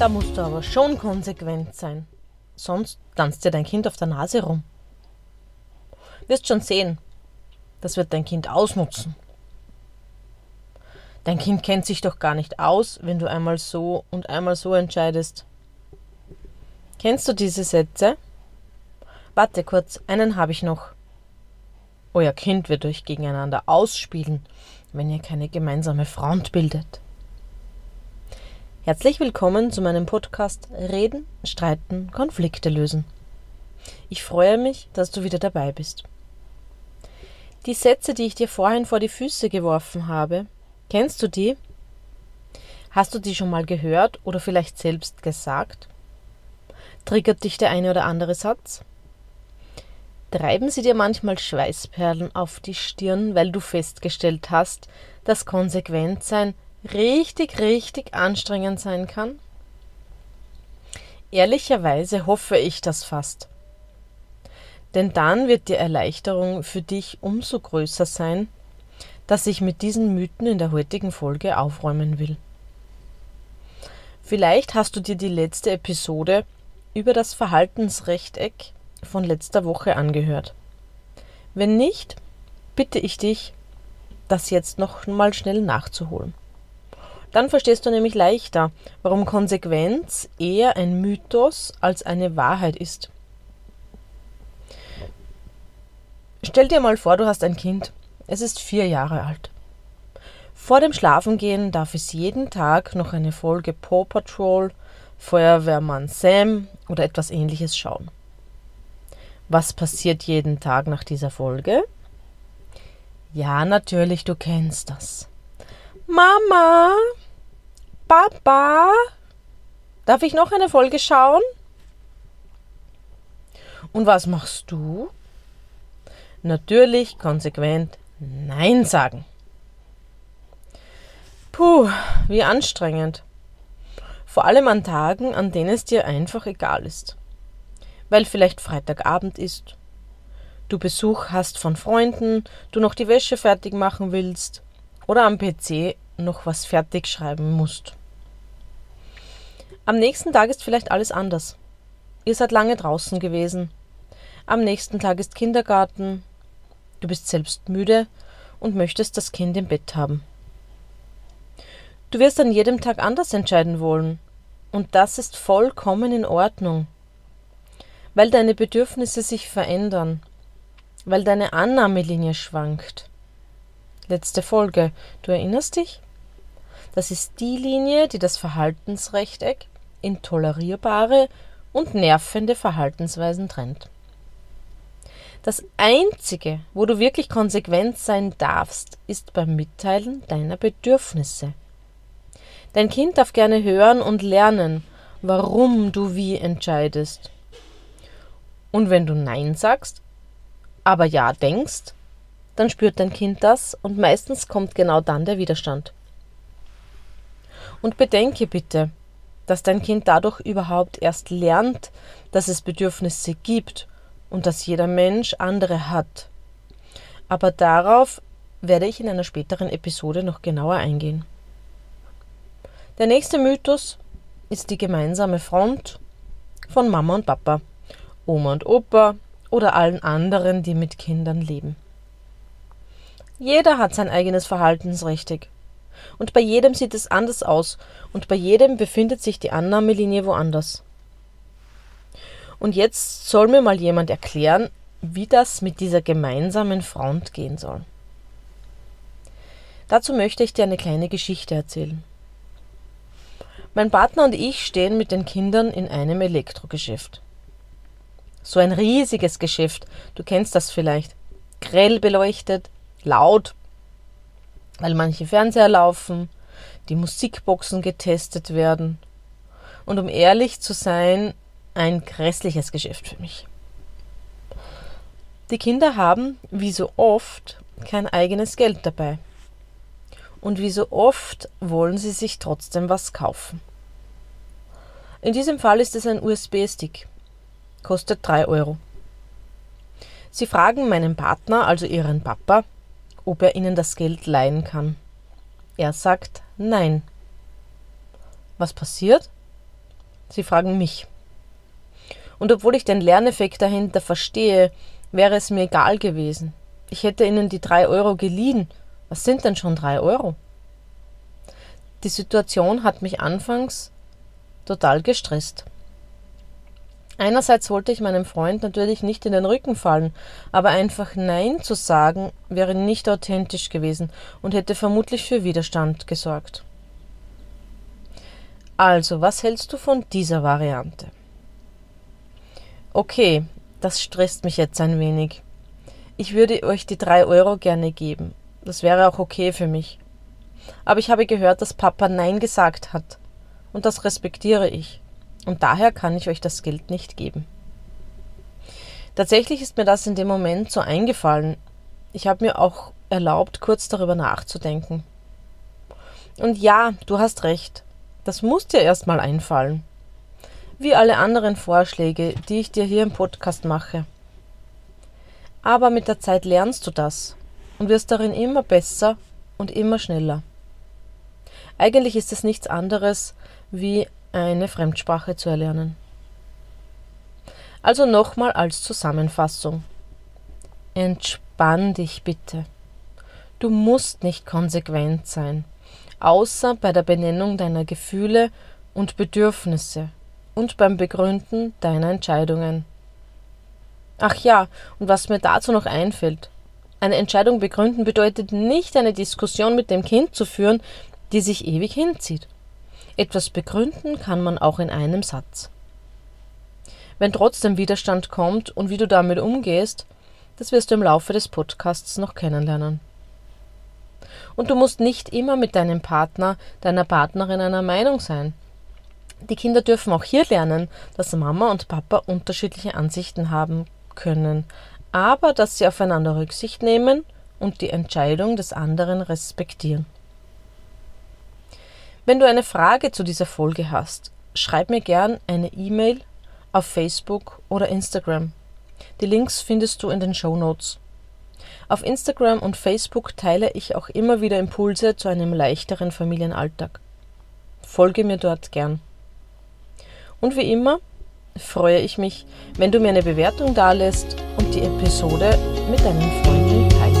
Da musst du aber schon konsequent sein. Sonst tanzt dir dein Kind auf der Nase rum. Wirst schon sehen, das wird dein Kind ausnutzen. Dein Kind kennt sich doch gar nicht aus, wenn du einmal so und einmal so entscheidest. Kennst du diese Sätze? Warte kurz, einen habe ich noch. Euer Kind wird euch gegeneinander ausspielen, wenn ihr keine gemeinsame Front bildet. Herzlich willkommen zu meinem Podcast Reden, Streiten, Konflikte lösen. Ich freue mich, dass du wieder dabei bist. Die Sätze, die ich dir vorhin vor die Füße geworfen habe, kennst du die? Hast du die schon mal gehört oder vielleicht selbst gesagt? Triggert dich der eine oder andere Satz? Treiben sie dir manchmal Schweißperlen auf die Stirn, weil du festgestellt hast, dass Konsequentsein richtig, richtig anstrengend sein kann? Ehrlicherweise hoffe ich das fast. Denn dann wird die Erleichterung für dich umso größer sein, dass ich mit diesen Mythen in der heutigen Folge aufräumen will. Vielleicht hast du dir die letzte Episode über das Verhaltensrechteck von letzter Woche angehört. Wenn nicht, bitte ich dich, das jetzt noch mal schnell nachzuholen. Dann verstehst du nämlich leichter, warum Konsequenz eher ein Mythos als eine Wahrheit ist. Stell dir mal vor, du hast ein Kind. Es ist vier Jahre alt. Vor dem Schlafengehen darf es jeden Tag noch eine Folge Paw Patrol, Feuerwehrmann Sam oder etwas ähnliches schauen. Was passiert jeden Tag nach dieser Folge? Ja, natürlich, du kennst das. Mama, Papa, darf ich noch eine Folge schauen? Und was machst du? Natürlich konsequent Nein sagen. Puh, wie anstrengend. Vor allem an Tagen, an denen es dir einfach egal ist weil vielleicht Freitagabend ist, du Besuch hast von Freunden, du noch die Wäsche fertig machen willst oder am PC noch was fertig schreiben musst. Am nächsten Tag ist vielleicht alles anders. Ihr seid lange draußen gewesen. Am nächsten Tag ist Kindergarten. Du bist selbst müde und möchtest das Kind im Bett haben. Du wirst an jedem Tag anders entscheiden wollen. Und das ist vollkommen in Ordnung weil deine Bedürfnisse sich verändern, weil deine Annahmelinie schwankt. Letzte Folge, du erinnerst dich? Das ist die Linie, die das Verhaltensrechteck in tolerierbare und nervende Verhaltensweisen trennt. Das Einzige, wo du wirklich konsequent sein darfst, ist beim Mitteilen deiner Bedürfnisse. Dein Kind darf gerne hören und lernen, warum du wie entscheidest und wenn du Nein sagst, aber Ja denkst, dann spürt dein Kind das und meistens kommt genau dann der Widerstand. Und bedenke bitte, dass dein Kind dadurch überhaupt erst lernt, dass es Bedürfnisse gibt und dass jeder Mensch andere hat. Aber darauf werde ich in einer späteren Episode noch genauer eingehen. Der nächste Mythos ist die gemeinsame Front von Mama und Papa. Oma und Opa oder allen anderen, die mit Kindern leben. Jeder hat sein eigenes Verhaltensrecht. Und bei jedem sieht es anders aus und bei jedem befindet sich die Annahmelinie woanders. Und jetzt soll mir mal jemand erklären, wie das mit dieser gemeinsamen Front gehen soll. Dazu möchte ich dir eine kleine Geschichte erzählen. Mein Partner und ich stehen mit den Kindern in einem Elektrogeschäft. So ein riesiges Geschäft. Du kennst das vielleicht. Grell beleuchtet, laut, weil manche Fernseher laufen, die Musikboxen getestet werden. Und um ehrlich zu sein, ein grässliches Geschäft für mich. Die Kinder haben, wie so oft, kein eigenes Geld dabei. Und wie so oft wollen sie sich trotzdem was kaufen. In diesem Fall ist es ein USB-Stick kostet 3 Euro. Sie fragen meinen Partner, also ihren Papa, ob er ihnen das Geld leihen kann. Er sagt nein. Was passiert? Sie fragen mich. Und obwohl ich den Lerneffekt dahinter verstehe, wäre es mir egal gewesen. Ich hätte ihnen die drei Euro geliehen. Was sind denn schon drei Euro? Die Situation hat mich anfangs total gestresst. Einerseits wollte ich meinem Freund natürlich nicht in den Rücken fallen, aber einfach Nein zu sagen wäre nicht authentisch gewesen und hätte vermutlich für Widerstand gesorgt. Also, was hältst du von dieser Variante? Okay, das stresst mich jetzt ein wenig. Ich würde euch die drei Euro gerne geben. Das wäre auch okay für mich. Aber ich habe gehört, dass Papa Nein gesagt hat. Und das respektiere ich. Und daher kann ich euch das Geld nicht geben. Tatsächlich ist mir das in dem Moment so eingefallen. Ich habe mir auch erlaubt, kurz darüber nachzudenken. Und ja, du hast recht. Das muss dir erst mal einfallen wie alle anderen Vorschläge, die ich dir hier im Podcast mache. Aber mit der Zeit lernst du das und wirst darin immer besser und immer schneller. Eigentlich ist es nichts anderes, wie eine Fremdsprache zu erlernen. Also nochmal als Zusammenfassung. Entspann dich bitte. Du musst nicht konsequent sein, außer bei der Benennung deiner Gefühle und Bedürfnisse und beim Begründen deiner Entscheidungen. Ach ja, und was mir dazu noch einfällt. Eine Entscheidung begründen bedeutet nicht eine Diskussion mit dem Kind zu führen, die sich ewig hinzieht. Etwas begründen kann man auch in einem Satz. Wenn trotzdem Widerstand kommt und wie du damit umgehst, das wirst du im Laufe des Podcasts noch kennenlernen. Und du musst nicht immer mit deinem Partner, deiner Partnerin einer Meinung sein. Die Kinder dürfen auch hier lernen, dass Mama und Papa unterschiedliche Ansichten haben können, aber dass sie aufeinander Rücksicht nehmen und die Entscheidung des anderen respektieren. Wenn du eine Frage zu dieser Folge hast, schreib mir gern eine E-Mail auf Facebook oder Instagram. Die Links findest du in den Show Notes. Auf Instagram und Facebook teile ich auch immer wieder Impulse zu einem leichteren Familienalltag. Folge mir dort gern. Und wie immer freue ich mich, wenn du mir eine Bewertung dalässt und die Episode mit deinen Freunden teilst.